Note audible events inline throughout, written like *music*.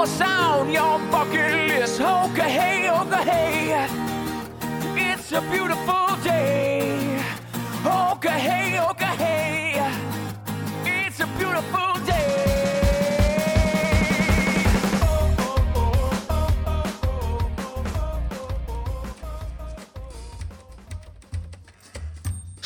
what's on your bucket list. Okay, hey, okay, hey. It's a beautiful day. Okay, hey, okay, hey. It's a beautiful day.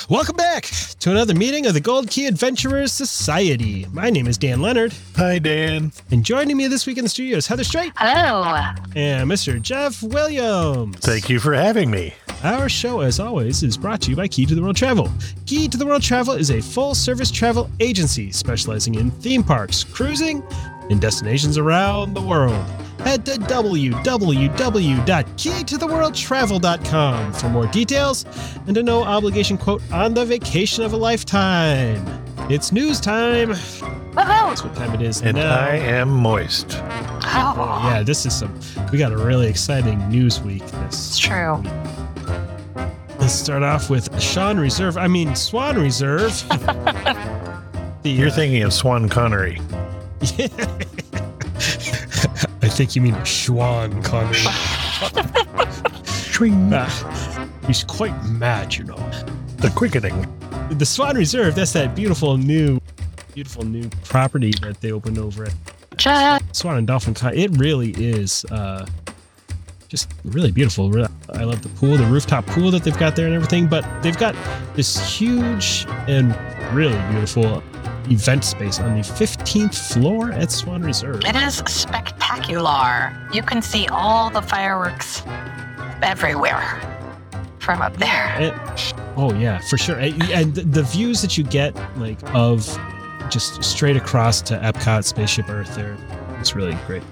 Welcome back to another meeting of the Gold Key Adventurers Society. My name is Dan Leonard, Hi, Dan. and joining me this week in the studio is Heather Straight Hello. and Mr. Jeff Williams. Thank you for having me. Our show, as always, is brought to you by Key to the World Travel. Key to the World Travel is a full service travel agency specializing in theme parks, cruising, and destinations around the world. Head to www.keytotheworldtravel.com for more details and a no obligation quote on the vacation of a lifetime. It's news time. Woohoo. That's what time it is And now. I am moist. Oh, yeah, this is some. We got a really exciting news week. This It's true. Let's start off with Sean Reserve. I mean Swan Reserve. *laughs* the, You're uh, thinking of Swan Connery. I *laughs* think you mean Schwan Connery. Swing. Uh, he's quite mad, you know. The quickening. The Swan Reserve. That's that beautiful new, beautiful new property that they opened over at Just Swan and Dolphin Con. It really is. Uh, just really beautiful. I love the pool, the rooftop pool that they've got there and everything. But they've got this huge and really beautiful event space on the 15th floor at Swan Reserve. it is spectacular. You can see all the fireworks everywhere from up there. It- oh yeah, for sure. And, the views that you get, like of just straight across to Epcot, Spaceship Earth, there, it's really great.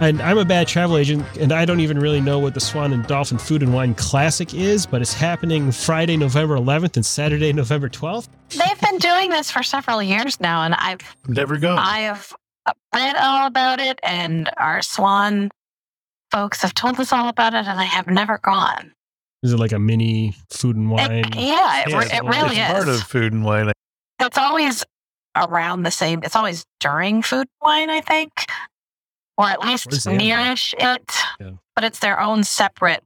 And I'm a bad travel agent, and I don't even really know what the Swan and Dolphin Food and Wine Classic is, but it's happening Friday, November 11th, and Saturday, November 12th. They've been doing this for several years now, and I've Never go. I have read all about it, and our Swan folks have told us all about it, and I have never gone. Is it like a mini food and It- wine? yeah, it, Yeah, re- it's- it really it's is. part of food and wine. it's always around the same. It's always during food and wine, I think, or at least Where's the nearish it. Yeah. But it's their own separate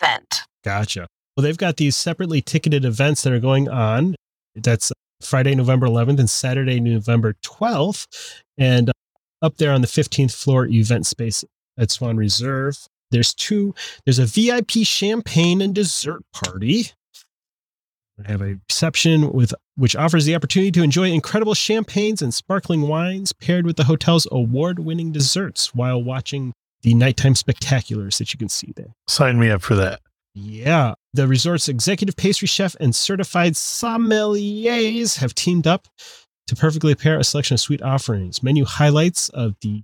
event. Gotcha. Well, they've got these separately ticketed events that are going on. That's Friday, November 11th and Saturday, November 12th. And uh, up there on the 15th floor event space at Swan Reserve, there's two, there's a VIP champagne and dessert party. I have a reception with which offers the opportunity to enjoy incredible champagnes and sparkling wines paired with the hotel's award-winning desserts while watching the nighttime spectaculars that you can see there. Sign me up for that. Yeah. The resort's executive pastry chef and certified sommeliers have teamed up to perfectly pair a selection of sweet offerings. Menu highlights of the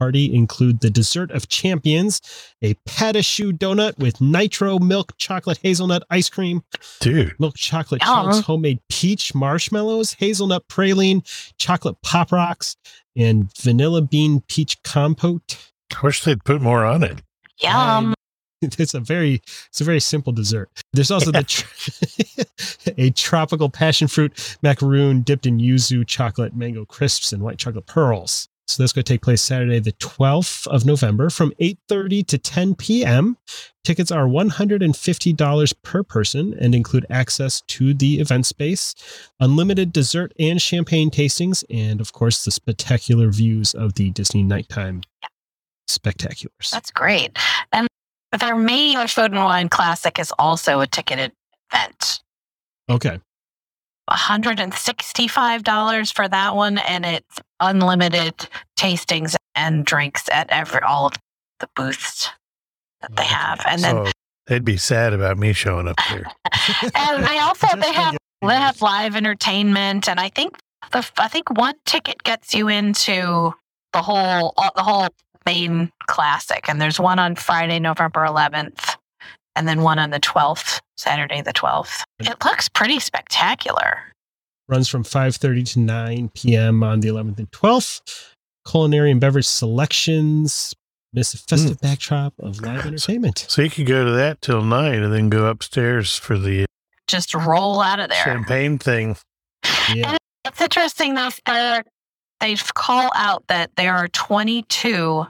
party include the dessert of champions, a patashu donut with nitro milk chocolate hazelnut ice cream, Dude, milk chocolate Yum. chunks, homemade peach marshmallows, hazelnut praline, chocolate pop rocks, and vanilla bean peach compote. I wish they'd put more on it. Yum. *laughs* it's a very it's a very simple dessert. There's also the tr- *laughs* a tropical passion fruit macaroon dipped in yuzu chocolate mango crisps and white chocolate pearls. So that's going to take place Saturday, the 12th of November, from 8:30 to 10 p.m. Tickets are $150 per person and include access to the event space, unlimited dessert and champagne tastings, and of course the spectacular views of the Disney nighttime spectaculars. That's great. And their main food and wine classic is also a ticketed event. Okay. $165 for that one, and it's unlimited tastings and drinks at every all of the booths that they have. And then they'd be sad about me showing up here. *laughs* and they also *laughs* they have they have live entertainment, and I think the I think one ticket gets you into the whole all, the whole main classic. And there's one on Friday, November 11th, and then one on the 12th, Saturday the 12th. It looks pretty spectacular. runs from 5.30 to 9 p.m. on the 11th and 12th. Culinary and beverage selections. Miss a festive hmm. backdrop of live entertainment. So you could go to that till night and then go upstairs for the Just roll out of there. champagne thing. Yeah. It's interesting though. They're, they call out that there are 22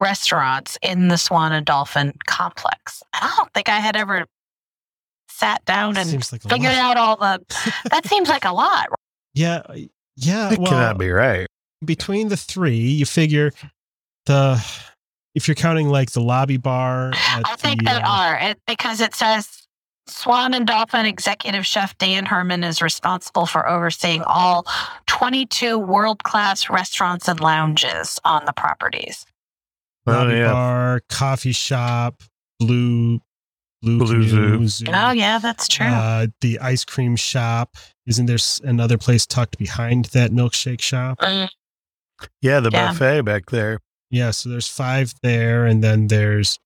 restaurants in the Swan and Dolphin complex. I don't think I had ever sat down and like figured lot. out all the. *laughs* That seems like a lot. Yeah. Yeah. It well, cannot be right. between the three, you figure the if you're counting like the lobby bar at I think the, there uh, are it, because it says Swan and Dolphin executive chef Dan Herman is responsible for overseeing all 22 world class restaurants and lounges on the properties. Oh, yeah. bar, coffee shop, blue blue, Blue Zoo. Zoo, Oh, yeah, that's true. Uh, the ice cream shop. Isn't there another place tucked behind that milkshake shop? Mm, Yeah, the Yeah. buffet back there. Yeah, so there's five there, and then there's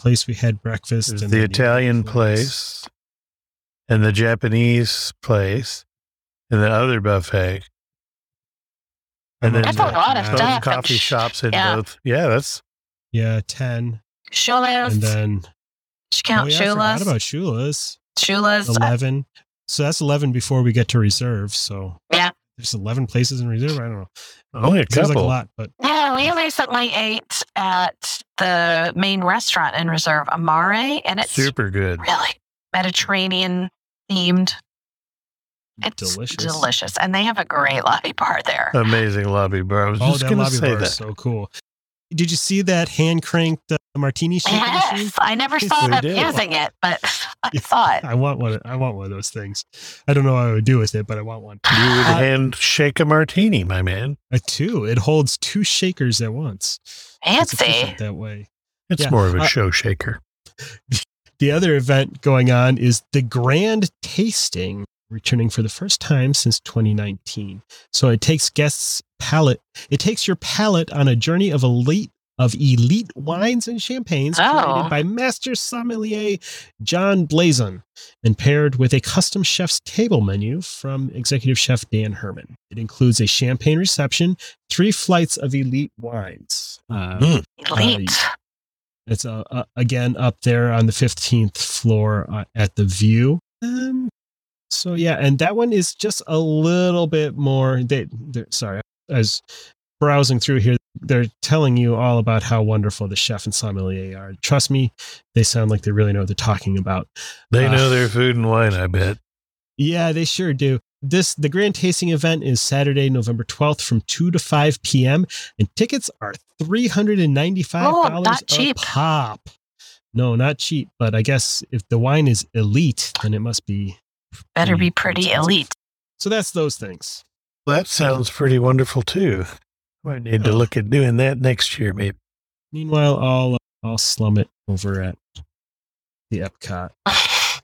place we had breakfast. There's and the then Italian other place and the Japanese place and the other buffet. And then That's a lot of stuff. coffee shops in Yeah. both. Yeah, that's Yeah, ten, Shula's. and then Did oh you count oh, yeah, I forgot about Shula's. Shula's. Eleven. So that's eleven before we get to reserve. So Yeah. there's eleven places in reserve. I don't know. only a Seems like a lot, but Yeah, we recently ate at the main restaurant in Reserve, Amare, and it's Super good. really Mediterranean themed. It's delicious. delicious. And they have a great lobby bar there. Amazing lobby bar. I was Oh, just that going to lobby say bar that. is so cool. Did you see that hand cranked uh, martini shaker machine? Yes, I never saw we them using it, but I Yeah. saw it. I want one. I want one of those things. I don't know what I would do with it, but I want one. You would Uh, hand shake a martini, my man. A two. It holds two shakers at once. Fancy. that way. It's Yeah, more of a uh, show shaker. *laughs* The other event going on is the Grand Tasting, returning for the first time since 2019. So it takes guests' palate. It takes your palate on a journey of elite of elite wines and champagnes Oh. created by master sommelier John Blazon and paired with a custom chef's table menu from executive chef Dan Herman. It includes a champagne reception, three flights of elite wines. Uh, Mm. Elite. it's uh, uh, again up there on the 15th floor uh, at the View. Um, so yeah, and that one is just a little bit more. They, sorry, I was browsing through here. They're telling you all about how wonderful the chef and sommelier are. Trust me, they sound like they really know what they're talking about. They uh, know their food and wine, I bet. Yeah, they sure do. This the grand tasting event is Saturday, November 12th from 2 to 5 p.m. and tickets are $395 Oh, not a cheap. pop. No, not cheap, but I guess if the wine is elite, then it must be Better be pretty expensive. elite. So that's those things. That sounds pretty wonderful too. Might need to look at doing that next year, maybe. Meanwhile, I'll I'll slum it over at the Epcot. *sighs*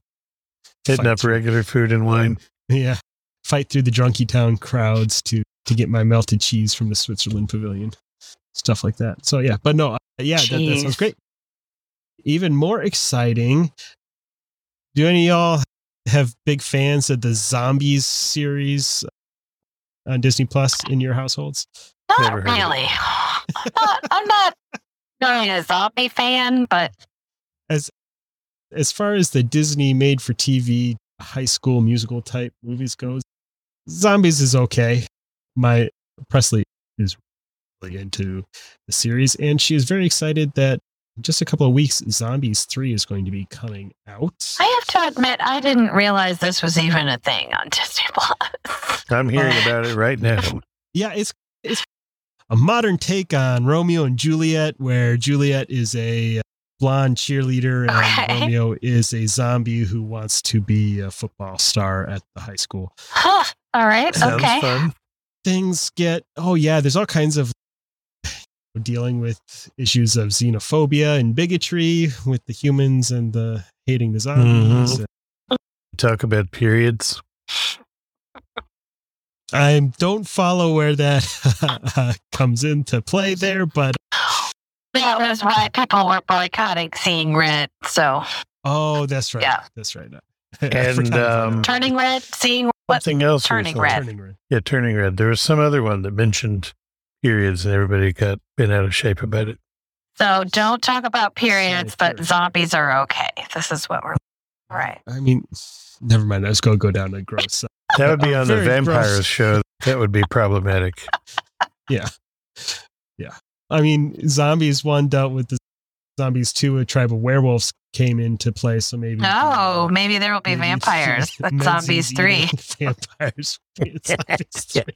Hitting Fight up through- regular food and wine. *laughs* Yeah. Fight through the drunky town crowds to to get my melted cheese from the Switzerland pavilion. Stuff like that. So yeah, but no, uh, yeah, that, that sounds great. Even more exciting. Do any of y'all have big fans of the zombies series on Disney Plus in your households? Not Never heard of it. really. I'm *laughs* not, I'm not really a zombie fan, but As as far as the Disney made for TV high school musical type movies goes, Zombies is okay. My Presley is really into the series, and she is very excited that in just a couple of weeks, Zombies 3 is going to be coming out. I have to admit I didn't realize this was even a thing on Disney Plus. I'm hearing *laughs* about it right now. Yeah, it's it's a modern take on Romeo and Juliet, where Juliet is a blonde cheerleader and Okay. Romeo is a zombie who wants to be a football star at the high school. Huh. All right. Sounds okay. fun. Things get oh yeah, there's all kinds of *sighs* dealing with issues of xenophobia and bigotry with the humans and the hating the zombies. Mm-hmm. Talk about periods. I don't follow where that *laughs* comes into play there, but That was why people were boycotting seeing red. So oh, that's right. Yeah. That's right. *laughs* And, um, turning red, seeing what? Something else. Turning recently. red. turning red. Yeah, turning red. There was some other one that mentioned periods, and everybody got bent out of shape about it. So don't talk about periods, Sorry, but period. zombies are okay. This is what we're right. I mean, never mind. I was going to go down a gross. Uh, That would be on the vampires gross. show. That would be problematic. *laughs* Yeah. Yeah. I mean, zombies one dealt with the zombies two. A tribe of werewolves came into play, so maybe. Oh, maybe there will be vampires. *laughs* That's Menzies zombies three. *laughs* Vampires. Zombies Yeah. three.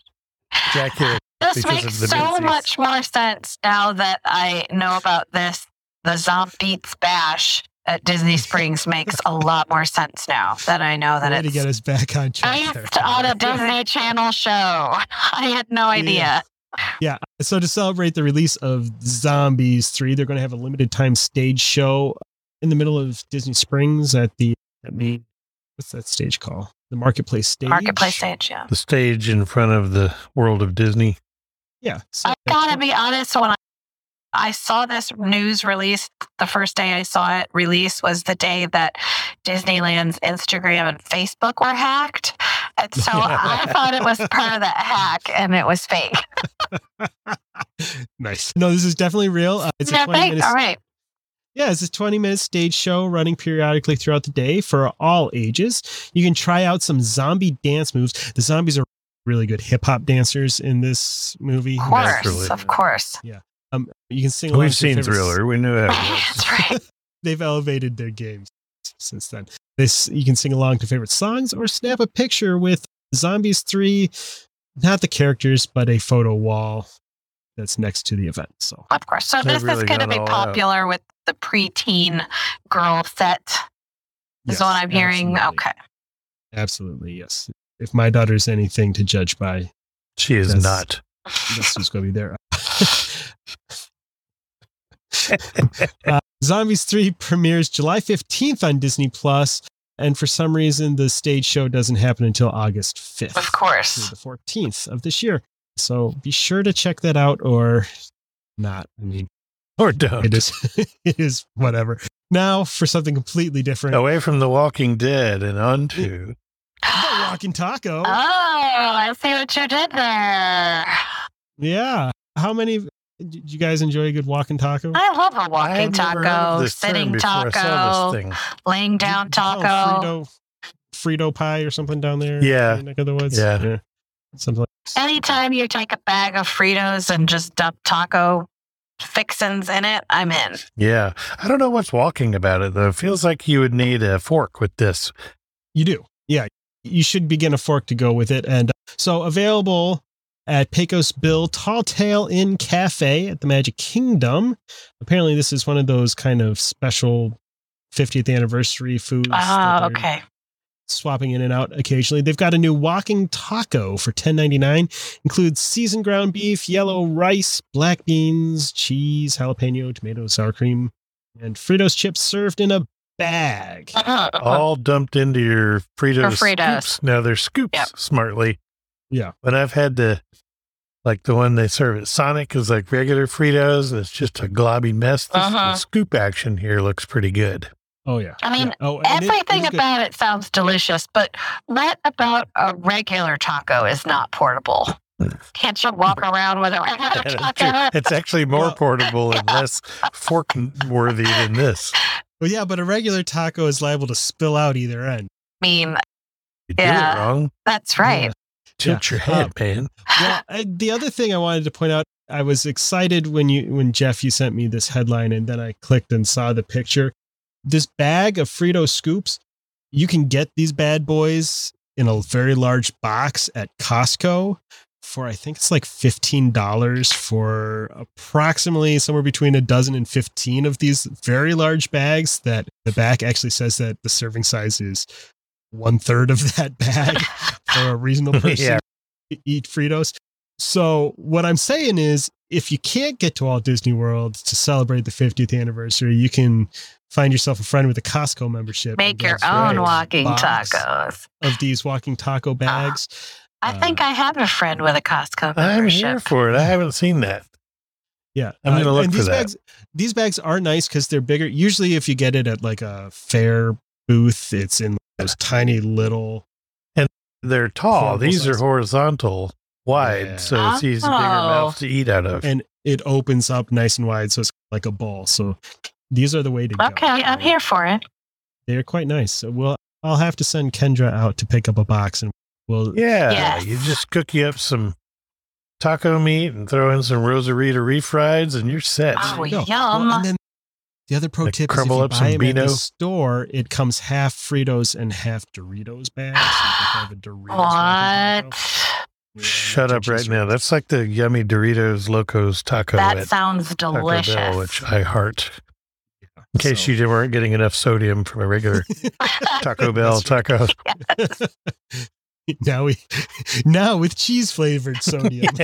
Dracula. This makes so Menzies. much more sense now that I know about this. The Zombies Bash at Disney Springs makes a lot more sense now that I know that Way to get us back on track. there. based on a Disney Channel show. I had no idea. Yeah. So to celebrate the release of Zombies 3, they're going to have a limited time stage show in the middle of Disney Springs at the I mean, what's that stage called? The Marketplace stage. Marketplace stage, yeah. The stage in front of the world of Disney. Yeah. So I gotta be honest, when I, I saw this news release, the first day I saw it release was the day that Disneyland's Instagram and Facebook were hacked. And so *laughs* I thought it was part of that hack and it was fake. *laughs* nice. No, this is definitely real. Uh, it's a 20 fake. minutes. All right. Yeah, it's a 20 minute stage show running periodically throughout the day for all ages. You can try out some zombie dance moves. The zombies are really good hip hop dancers in this movie. Of course. Naturally. Of course. Um, you can sing along We've seen favorite- Thriller. We knew that. *laughs* That's right. *laughs* They've elevated their games since then. This you can sing along to favorite songs or snap a picture with Zombies 3, not the characters, but a photo wall that's next to the event. So Of course. So They've this really is going to be all out. popular with the preteen girl set, is yes, what I'm hearing. absolutely. Okay. Absolutely, yes. If my daughter's anything to judge by, She is not. this is going to be there. Uh, Zombies 3 premieres July 15th on Disney Plus, and for some reason, the stage show doesn't happen until August 5th. Of course. the 14th of this year. So be sure to check that out or not. I mean, Or don't. it is *laughs* it is whatever. Now for something completely different. Away from The Walking Dead and onto. The *gasps* Walking Taco. Oh, I see what you did there. yeah. How many did you guys enjoy a good walking taco? I love a I walking had never heard of taco, sitting before I saw taco, laying down you call it taco. Frito, Frito pie or something down there. Yeah. in your neck of the woods. Yeah. Something like Anytime you take a bag of Fritos and just dump taco fixins in it, I'm in. Yeah. I don't know what's walking about it, though. It feels like you would need a fork with this. You do. Yeah. You should begin a fork to go with it. And uh, so available at Pecos Bill Tall Tale Inn Cafe at the Magic Kingdom. Apparently, this is one of those kind of special 50th anniversary foods. Ah, that Oh, they're okay. Swapping in and out occasionally. They've got a new walking taco for $10.99. Includes seasoned ground beef, yellow rice, black beans, cheese, jalapeno, tomato, sour cream, and Fritos chips served in a bag. Ah. all dumped into your Fritos. Fritos. Scoops. Now they're scoops Yep. smartly. Yeah. But I've had the, like the one they serve at Sonic is like regular Fritos. And it's just a globby mess. This, Uh-huh. The scoop action here looks pretty good. Oh, yeah. I mean, Yeah. oh, and it- it Everything about it sounds delicious, but what about a regular taco is not portable? Can't you walk *laughs* around with a regular taco? it's actually more Well- portable and less fork worthy than this. Well, yeah, but a regular taco is liable to spill out either end. I mean, You do Yeah. it wrong. that's right. Tilt *gasps* Yeah. your head, man. Well, I, the other thing I wanted to point out, I was excited when you when Jeff you sent me this headline, and then I clicked and saw the picture. This bag of Frito scoops, you can get these bad boys in a very large box at Costco for I think it's like fifteen dollars for approximately somewhere between a dozen and fifteen of these very large bags. That the back actually says that the serving size is one third of that bag *laughs* for a reasonable person Yeah. to eat Fritos. So what I'm saying is, if you can't get to Walt Disney World to celebrate the 50th anniversary, you can find yourself a friend with a Costco membership. Make your own walking tacos. of these walking taco bags. I think Uh, I have a friend with a Costco I'm membership. here for it. I haven't seen that. Yeah, I'm gonna look and for these that. bags. These bags are nice because they're bigger. Usually, if you get it at like a fair booth, it's in those tiny little. And they're tall. Horrible These are horizontal, wide, Yeah. so it's easy, bigger Oh. mouth to eat out of. and it opens up nice and wide, so it's like a ball. So these are the way to go. Okay, I'm here for it. They're quite nice. So we'll. I'll have to send Kendra out to pick up a box, and we'll. Yeah, Yes. you just cook you up some taco meat and throw in some Rosarita refrieds, and you're set. Oh, There you go. yum. Well, and then the other pro Like tip is if you buy some them in the store, it comes half Fritos and half Doritos bags. So have a Doritos What? Yeah, Shut up right now. That's like the yummy Doritos Locos taco That at sounds Taco delicious. Bell, which I heart. Yeah, In case so- you weren't getting enough sodium from a regular Taco *laughs* Bell That's taco. *laughs* now we now with cheese flavored sodium. *laughs*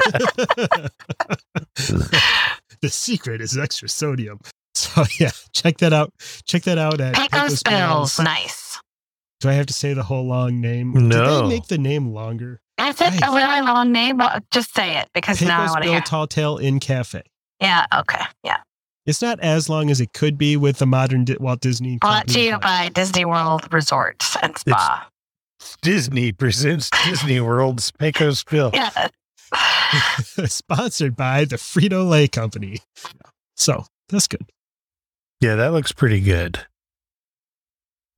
the secret is extra sodium. So *laughs* yeah, check that out. Check that out at Pecos Pecos Bills. Bills, nice. Do I have to say the whole long name? Did No. they make the name longer? Is it Nice. a really long name? Well, Just say it because now I Pecos want to Bill hear. Tall Tale Inn Cafe. Yeah, okay, yeah. It's not as long as it could be with the modern Di- Walt Disney. Brought to company, you but- by Disney World Resorts and Spa. Disney presents Disney World's Pecos Bill. *laughs* Yeah. *laughs* sponsored by the Frito Lay Company. So that's good. Yeah, that looks pretty good.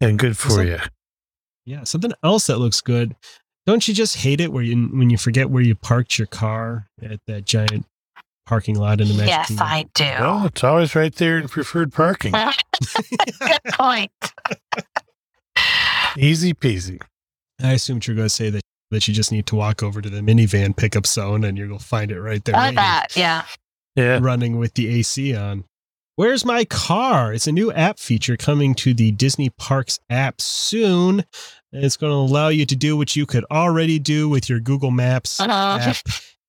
And good for So- you. Yeah, something else that looks good. Don't you just hate it where you when you forget where you parked your car at that giant parking lot in the Magic yes, Kingdom? I do. Well, it's always right there in preferred parking. *laughs* Good point. *laughs* Easy peasy. I assumed you're going to say that that you just need to walk over to the minivan pickup zone and you're going to find it right there, Like that, yeah. Yeah. running with the AC on. Where's my car? It's a new app feature coming to the Disney Parks app soon. And it's going to allow you to do what you could already do with your Google Maps Uh-huh. app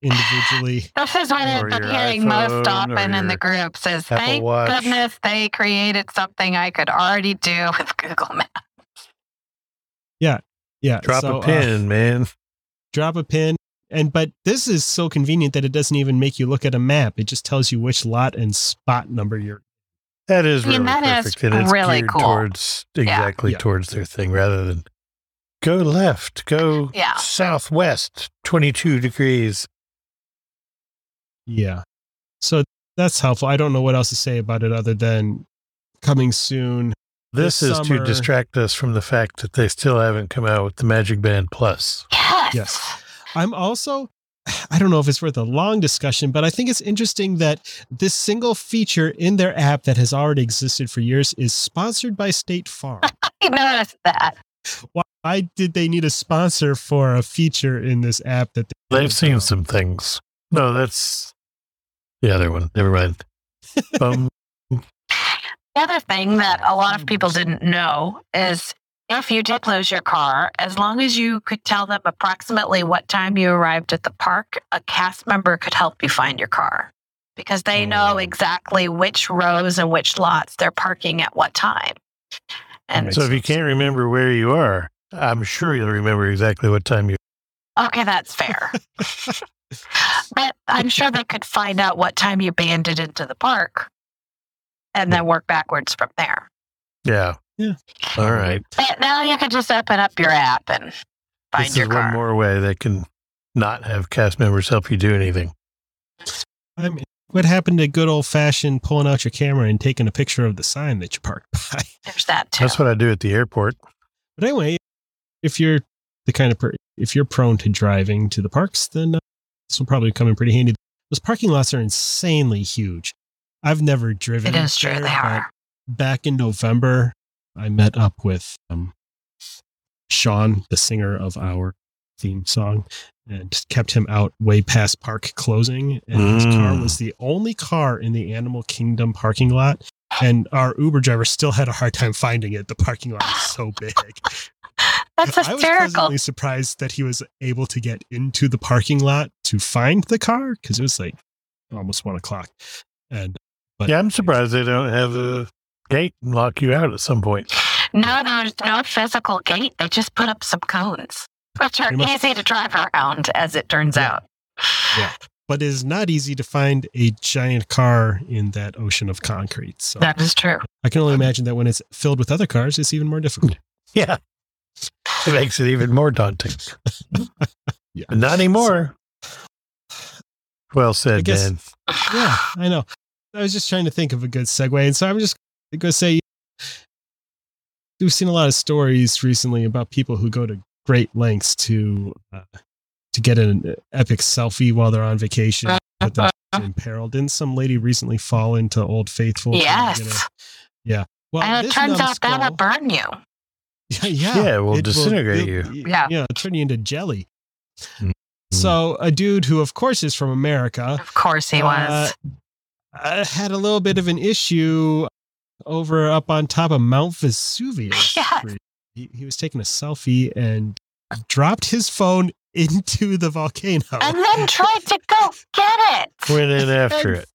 individually. *laughs* This is what I've Or been hearing most often in the your groups is Apple thank Watch." goodness they created something I could already do *laughs* with Google Maps. Yeah, Yeah. Drop so, a uh, pin, man. drop a pin and but this is so convenient that it doesn't even make you look at a map it just tells you which lot and spot number you're That is I mean, really that is perfect. and it's really geared cool. towards exactly Yeah. towards their thing rather than go left, go Yeah. southwest, 22 degrees. yeah so that's helpful i don't know what else to say about it other than coming soon This, This is summer- to distract us from the fact that they still haven't come out with the Magic Band Plus. Yes. Yes. I'm also *sighs* i don't know if it's worth a long discussion but i think it's interesting that this single feature in their app that has already existed for years is sponsored by state farm *laughs* I noticed that. why, why did they need a sponsor for a feature in this app that they They've seen some things. No, that's the other one. Never mind. *laughs* Um, The other thing that a lot of people didn't know is if you did lose your car, as long as you could tell them approximately what time you arrived at the park, a cast member could help you find your car because they know Oh. exactly which rows and which lots they're parking at what time. And so if you can't remember where you are, I'm sure you'll remember exactly what time you. okay, that's fair. *laughs* but I'm sure they could find out what time you banded into the park and then work backwards from there. Yeah. Yeah. All right. But now you can just open up your app and find this your is car. one more way that can not have cast members help you do anything. I mean, what happened to good old fashioned pulling out your camera and taking a picture of the sign that you parked *laughs* by? There's that too. That's what I do at the airport. But anyway, if you're the kind of per- if you're prone to driving to the parks, then uh, this will probably come in pretty handy. Those parking lots are insanely huge. I've never driven. it is true. there, They are. Back in November, I met up with um, Sean, the singer of our theme song, and kept him out way past park closing. And his car Mm. was the only car in the Animal Kingdom parking lot. And our Uber driver still had a hard time finding it. The parking lot is so big. *laughs* That's hysterical. I was hysterical. pleasantly surprised that he was able to get into the parking lot to find the car because it was like almost one o'clock. And but yeah, I'm surprised they don't have a gate and lock you out at some point. No, no, there's no physical gate. They just put up some cones. Which are much. easy to drive around, as it turns Yeah. out. Yeah. But it is not easy to find a giant car in that ocean of concrete. So That is true. I can only imagine that when it's filled with other cars, it's even more difficult. *laughs* Yeah. It makes it even more daunting. *laughs* Yeah. But not anymore. Well said, guess- Dan. *sighs* yeah, I know. I was just trying to think of a good segue. And so I'm just going to say we've seen a lot of stories recently about people who go to great lengths to uh, to get an epic selfie while they're on vacation, *laughs* put themselves in peril. Didn't some lady recently fall into Old Faithful? trying to get Yes. a- yeah. Well, and it turns out that'll numbskull- burn you. *laughs* Yeah, yeah. Yeah, it will It disintegrate it'll- you. Yeah. Yeah, turn you into jelly. Mm. So a dude who, of course, is from America, Of course he was. uh, had a little bit of an issue over up on top of Mount Vesuvius. *laughs* Yes. He, he was taking a selfie and dropped his phone into the volcano and then tried to go get it. Went in after And- it.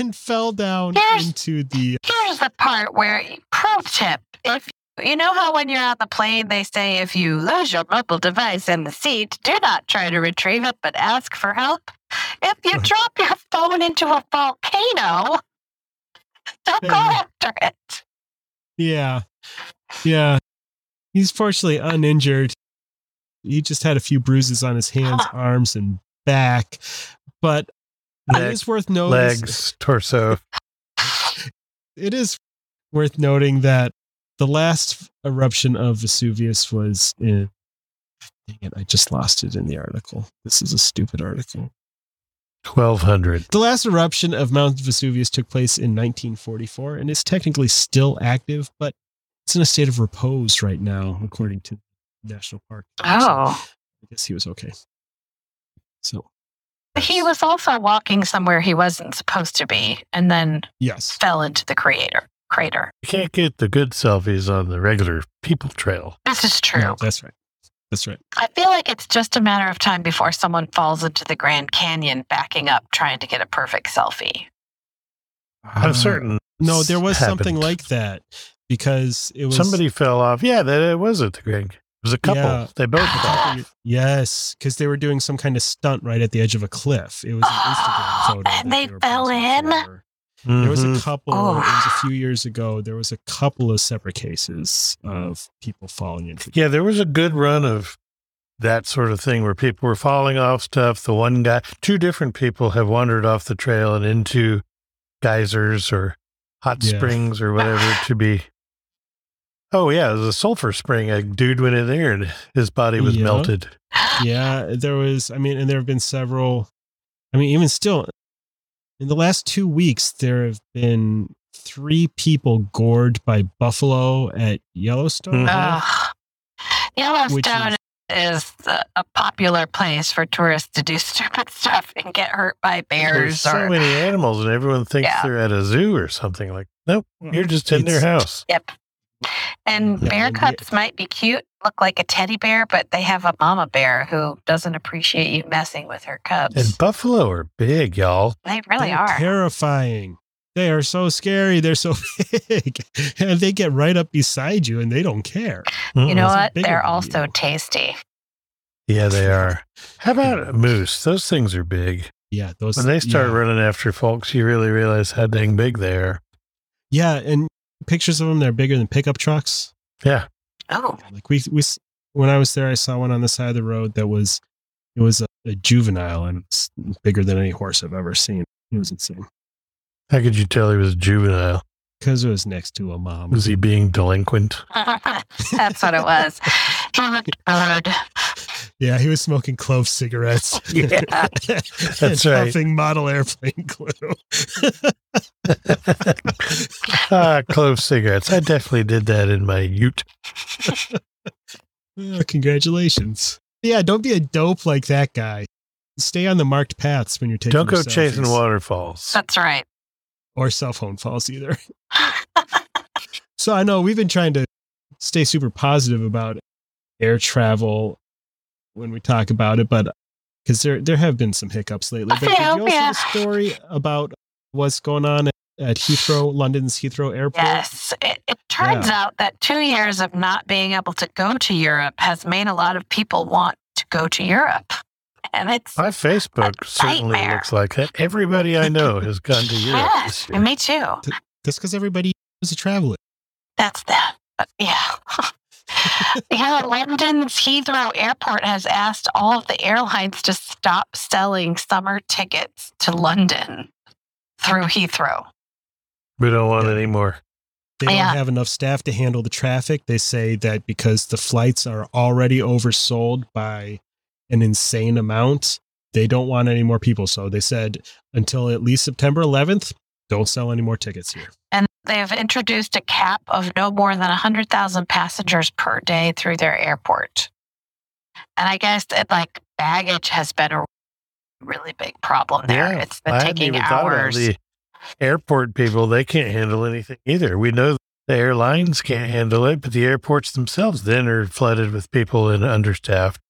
and fell down Yes. into the. Here's the part where pro tip: if you know how when you're on the plane they say if you lose your mobile device in the seat, do not try to retrieve it, but ask for help. If you drop your phone into a volcano, don't go Yeah. after it. Yeah. Yeah. He's fortunately uninjured. He just had a few bruises on his hands, arms, and back. But it Neck, is worth noting. Legs, torso. *laughs* it is worth noting that the last eruption of Vesuvius was in. Dang it! I just lost it in the article. This is a stupid article. 1200. The last eruption of Mount Vesuvius took place in 1944 and is technically still active, but it's in a state of repose right now, according to the National Park. Oh, I guess he was okay. So, he was also walking somewhere he wasn't supposed to be, and then yes. fell into the crater. Crater. You can't get the good selfies on the regular people trail. This is true. No, that's right. That's right. I feel like it's just a matter of time before someone falls into the Grand Canyon backing up trying to get a perfect selfie. I'm ah, certain. No, there was something like that because it was Somebody fell off. Yeah, that it was at the Grand. It was a couple. Yeah. They both ah. fell. Yes, because they were doing some kind of stunt right at the edge of a cliff. It was an *gasps* Instagram photo. and that they fell in? for. There was a mm-hmm. couple. Oh. It was a few years ago. There was a couple of separate cases of people falling into. Yeah, there was a good run of that sort of thing where people were falling off stuff. The one guy, two different people have wandered off the trail and into geysers or hot Yeah. springs or whatever to be. *laughs* Oh yeah, it was a sulfur spring. A dude went in there and his body was Yeah. melted. Yeah, there was. I mean, and there have been several. I mean, even still, in the last two weeks, there have been three people gored by buffalo at Yellowstone. Mm-hmm. Ugh. Yellowstone is, a, a popular place for tourists to do *laughs* stupid stuff and get hurt by bears. There's bears so many animals, and everyone thinks Yeah. they're at a zoo or something. Like, nope, you're mm-hmm. just in their house. Yep. And mm-hmm. Yeah, bear cubs might be cute, look like a teddy bear, but they have a mama bear who doesn't appreciate you messing with her cubs. And buffalo are big, y'all. they really They're are. terrifying. They are so scary. They're so *laughs* big, and they get right up beside you, and they don't care. you know what? They're also you. tasty. Yeah, they are. How *laughs* about moose? Those things are big. Yeah, those. When they start yeah. running after folks, you really realize how dang big they are. yeah, and pictures of them, they're bigger than pickup trucks. Yeah. Oh, Like we, we, when I was there, I saw one on the side of the road that was, it was a, a juvenile and it's bigger than any horse I've ever seen. It was insane How could you tell he was a juvenile? Because it was next to a mom. Was he being delinquent? *laughs* that's what it was. He looked good. Yeah, he was smoking clove cigarettes. *laughs* Yeah, *laughs* that's that's right. Puffing model airplane glue. ah, clove cigarettes. I definitely did that in my ute. Oh, congratulations. Yeah, don't be a dope like that guy. Stay on the marked paths when you're taking. Don't go your chasing waterfalls. That's right. Or cell phone falls either. *laughs* so I know we've been trying to stay super positive about air travel when we talk about it, but because there there have been some hiccups lately. But did *laughs* you Yeah, also yeah. a story about what's going on at, at Heathrow, London's Heathrow Airport? Yes. It, it turns out that two years of not being able to go to Europe has made a lot of people want to go to Europe. And it's My Facebook certainly nightmare. looks like that. Everybody I know has gone to Europe yeah, this year. me too. That's because everybody is a traveler. That's that. But yeah. *laughs* yeah, London's Heathrow Airport has asked all of the airlines to stop selling summer tickets to London through Heathrow. We don't want any more. They don't Yeah. have enough staff to handle the traffic. They say that because the flights are already oversold by an insane amount, they don't want any more people. So they said until at least September 11th, don't sell any more tickets here. And they have introduced a cap of no more than 100,000 passengers per day through their airport. And I guess that like baggage has been a really big problem there. Yeah, it's been I taking even thought about hours. the airport people. They can't handle anything either. We know the airlines can't handle it, but the airports themselves then are flooded with people and understaffed.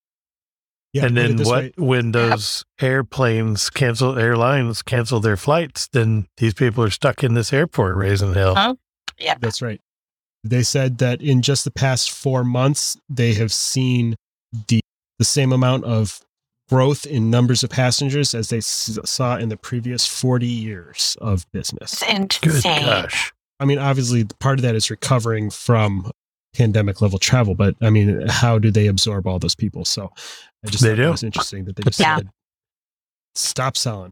Yeah, and then what? way. When those airplanes cancel, airlines cancel their flights, then these people are stuck in this airport raising hell. Huh? Yep. That's right. They said that in just the past four months, they have seen the the same amount of growth in numbers of passengers as they s- saw in the previous 40 years of business. It's Good gosh. I mean, obviously, part of that is recovering from pandemic level travel, but I mean, how do they absorb all those people? So I just They thought do. that was interesting that they just Yeah. said, stop selling.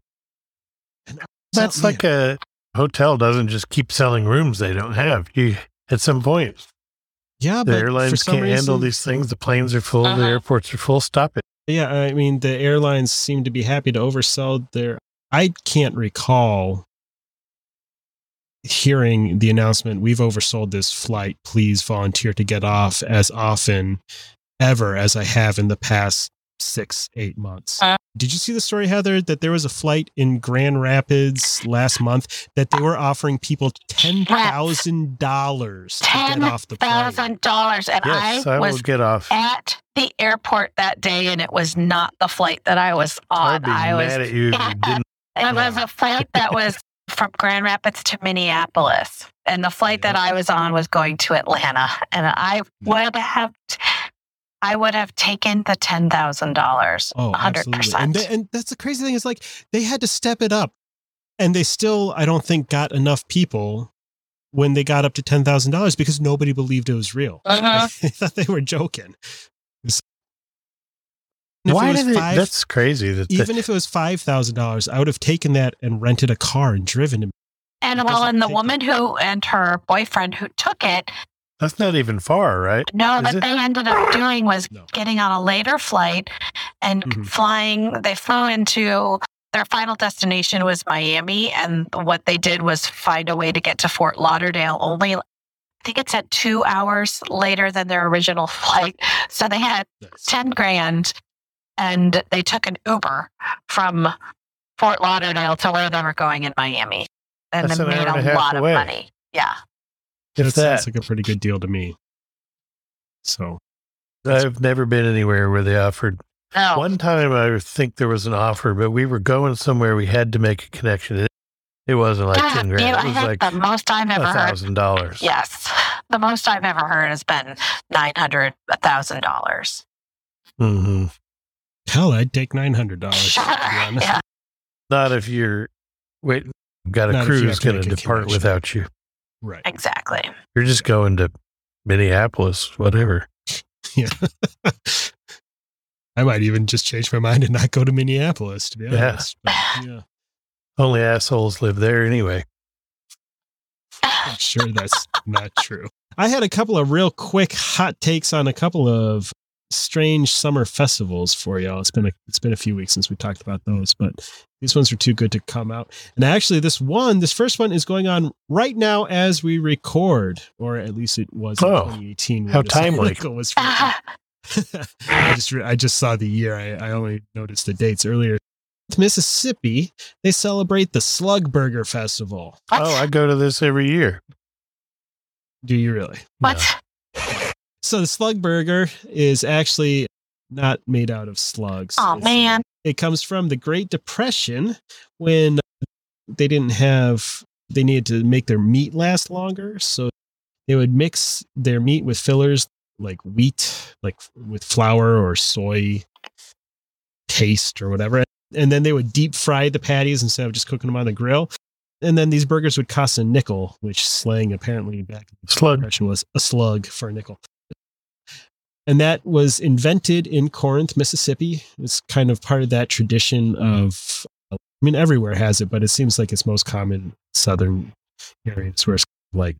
And That's so, like a hotel doesn't just keep selling rooms they don't have. You at some point yeah, the but for airlines some can't handle these things. The planes are full. The Uh-huh. airports are full. Stop it. Yeah, I mean, the airlines seem to be happy to oversell their. I can't recall hearing the announcement, we've oversold this flight. Please volunteer to get off as often ever as I have in the past six, eight months. Uh. Did you see the story, Heather, that there was a flight in Grand Rapids last month that they were offering people $10,000 to get off the plane? thousand dollars, and Yes, I I, will was get off. at the airport that day, and it was not the flight that I was I'd on. be I was. mad at you if you *laughs* didn't. It was a flight that was from Grand Rapids to Minneapolis, and the flight that I was on was going to Atlanta, and I would have. I would have taken the ten thousand dollars, Oh, hundred percent. and that's the crazy thing is like they had to step it up, and they still, I don't think, got enough people when they got up to ten thousand dollars because nobody believed it was real. Uh-huh. I *laughs* thought they were joking. If it Why was did it? five- That's crazy. That the- even if it was five thousand dollars, I would have taken that and rented a car and driven to. And well, and the take woman who and her boyfriend who took it, that's not even far, right? no, Is what it? they ended up doing was No. getting on a later flight and Mhm. flying. They flew into their final destination was Miami, and what they did was find a way to get to Fort Lauderdale. Only, I think it said two hours later than their original flight. So they had ten grand, and they took an Uber from Fort Lauderdale to where they were going in Miami, and That's they an made and a a half lot away. of money. Yeah. If That that, sounds like a pretty good deal to me. So I've never been anywhere where they offered. No. One time, I think there was an offer, but we were going somewhere. We had to make a connection. It, it wasn't like Yeah, ten grand. know, It was like the most I've ever heard. thousand dollars. Yes, the most I've ever heard has been nine hundred, a thousand dollars. hmm hell, I'd take nine hundred dollars. Sure. Yeah. Not if you're wait. Got a if you crew have to going to depart connection. without you. Right. Exactly. You're just going to Minneapolis, whatever. *laughs* Yeah. I might even just change my mind and not go to Minneapolis, to be Yeah. honest. But, yeah. Only assholes live there anyway. I'm sure that's not true. I had a couple of real quick hot takes on a couple of strange summer festivals for y'all. It's been a it's been a few weeks since we talked about those, but these ones are too good to come out. And actually, this one, this first one, is going on right now as we record, or at least it was in Oh, 2018. how this timely. was written. *laughs* *laughs* I just re- I just saw the year. I, I only noticed the dates earlier. Mississippi, they celebrate the Slug Burger Festival. What? Oh, I go to this every year. Do you really? what? So the slug burger is actually not made out of slugs. Oh It's- man. It comes from the Great Depression when they didn't have they needed to make their meat last longer. So they would mix their meat with fillers like wheat, like with flour or soy taste or whatever. And then they would deep fry the patties instead of just cooking them on the grill. And then these burgers would cost a nickel, which slang apparently back in the Slug. Depression was a slug for a nickel. And that was invented in Corinth, Mississippi. It's kind of part of that tradition of, I mean, everywhere has it, but it seems like it's most common southern areas where it's like,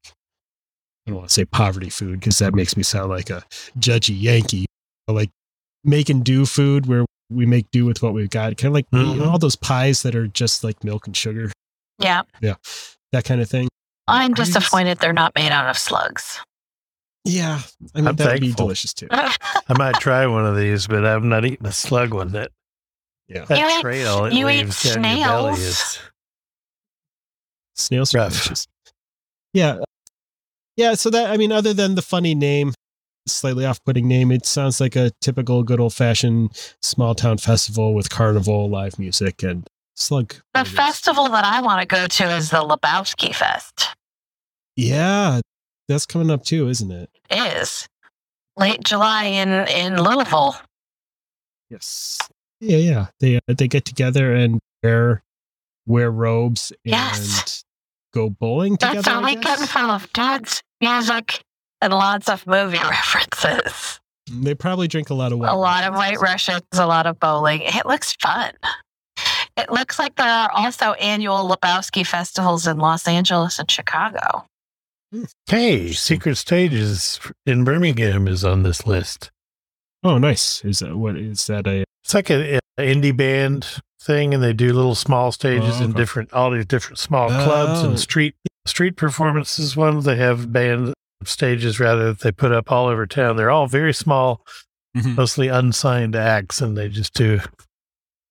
I don't want to say poverty food because that makes me sound like a judgy Yankee. Like making do food where we make do with what we've got. Kind of like you know, mm-hmm. all those pies that are just like milk and sugar, Yeah. Yeah. That kind of thing. I'm Are you just- disappointed they're not made out of slugs. Yeah. I mean, I'm that would be thankful. delicious too. I might try one of these, but I'm not eating a slug one. That Yeah. that You eat- trail it you eat leaves down your belly snails? is Snails are Rough. delicious. Yeah. Yeah. So that, I mean, other than the funny name, slightly off putting name, it sounds like a typical good old fashioned small town festival with carnival, live music, and slug. The festival that I want to go to is the Lebowski Fest. Yeah. That's coming up too, isn't it? it? Is late July in in Louisville. Yes. Yeah. Yeah. They, uh, they get together and wear, wear robes and Yes. go bowling together. That's a I weekend guess? full of dance, music, and lots of movie references. They probably drink a lot of wine. a lot of white Russians, a lot of bowling. It looks fun. It looks like there are also annual Lebowski festivals in Los Angeles and Chicago. Hey, Secret Stages in Birmingham is on this list. Oh, nice. Is that what is that a It's like an indie band thing, and they do little small stages Oh, in different all these different small clubs Oh. and street street performances. Ones they have band stages rather that they put up all over town. They're all very small, Mhm. mostly unsigned acts, and they just do.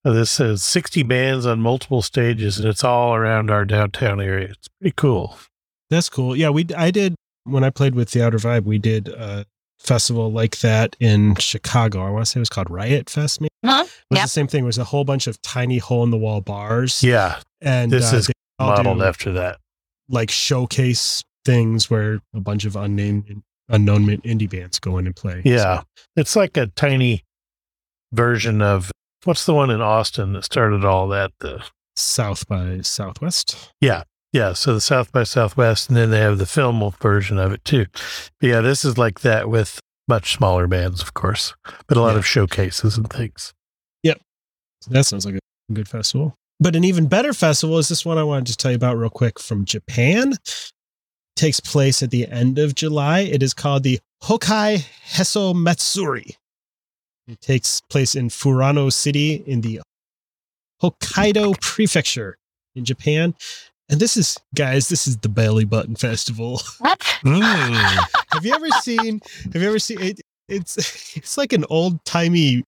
uh, This says 60 bands on multiple stages, and it's all around our downtown area. It's pretty cool. That's cool. Yeah, we I did when I played with the Outer Vibe. We did a festival like that in Chicago. I want to say it was called Riot Fest. Maybe Mhm. it was Yep. the same thing. It was a whole bunch of tiny hole in the wall bars. Yeah, and this uh, is modeled do, after that. like showcase things where a bunch of unnamed, unknown indie bands go in and play. Yeah. So, It's like a tiny version of what's the one in Austin that started all that? The South by Southwest. yeah, so the South by Southwest, and then they have the film version of it too. But yeah, this is like that with much smaller bands, of course, but a lot Yeah. of showcases and things. Yep. That sounds like a good festival. But an even better festival is this one I wanted to tell you about real quick from Japan. takes place at the end of July. It is called the Hokkai Heso Matsuri. It takes place in Furano City in the Hokkaido Prefecture in Japan. And this is, guys, this is the Belly Button Festival. *laughs* What? Mm. have you ever seen? Have you ever seen it? It's *laughs* it's like an old timey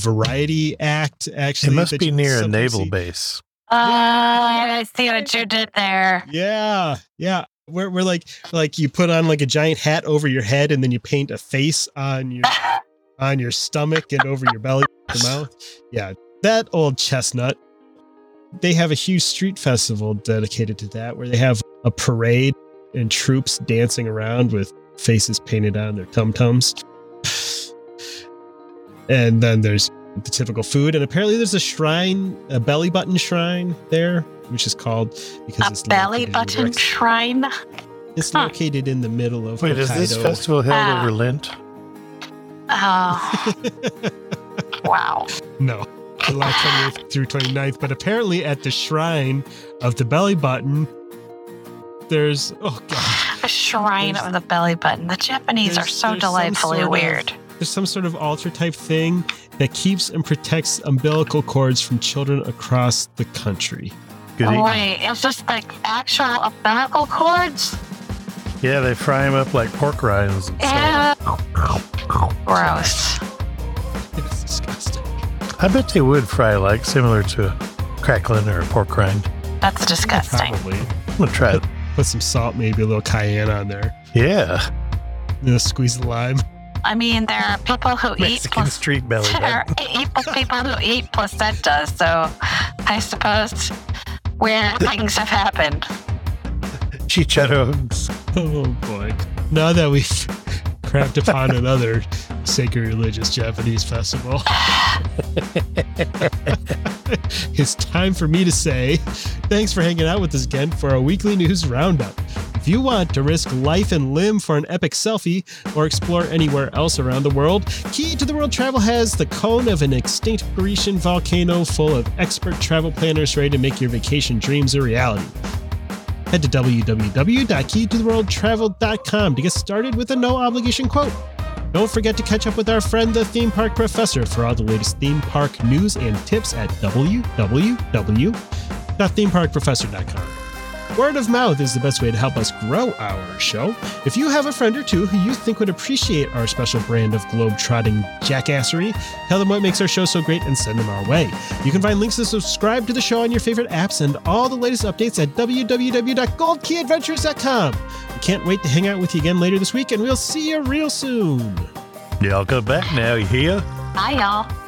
variety act. Actually, it must be near a naval see. base. Oh, I see what you did there. Yeah, yeah. Where we're like like you put on like a giant hat over your head and then you paint a face on your *laughs* on your stomach and over your belly, the mouth. Yeah, that old chestnut. They have a huge street festival dedicated to that where they have a parade and troops dancing around with faces painted on their tum tums. And then there's the typical food, and apparently there's a shrine, a belly button shrine there, which is called because it's A belly located in button shrine. It's Huh. located in the middle of Wait, is this festival held Ah. over Lent? Oh, *laughs* wow. no, July 28th through 29th. But apparently, at the shrine of the belly button, there's oh god, *sighs* A shrine There's- of the belly button. The Japanese are so delightfully sort of- weird. there's some sort of altar type thing that keeps and protects umbilical cords from children across the country. Good Oh, wait, it's just like actual umbilical cords? Yeah, they fry them up like pork rinds. And sell 'em. Gross. It's disgusting. I bet they would fry like similar to a cracklin or a pork rind. That's disgusting. Probably I'm gonna try it. put some salt, maybe a little cayenne on there. Yeah, You know, squeeze the lime. I mean, there are people who eat Mexican street belly there are people who eat placenta, so I suppose weird things have happened. Chicharrones. Oh boy. Now that we've *laughs* crapped upon another sacred religious Japanese festival, *laughs* it's time for me to say thanks for hanging out with us again for our weekly news roundup. If you want to risk life and limb for an epic selfie or explore anywhere else around the world, Key to the World Travel has the cone of an extinct Grecian volcano full of expert travel planners ready to make your vacation dreams a reality. Head to www.keytotheworldtravel.com to get started with a no obligation quote. Don't forget to catch up with our friend, the theme park professor, for all the latest theme park news and tips at www.themeparkprofessor.com. Word of mouth is the best way to help us grow our show. If you have a friend or two who you think would appreciate our special brand of globe-trotting jackassery, tell them what makes our show so great and send them our way. You can find links to subscribe to the show on your favorite apps and all the latest updates at www.goldkeyadventures.com. We can't wait to hang out with you again later this week, and we'll see you real soon. Y'all come back now, you hear? Bye, y'all.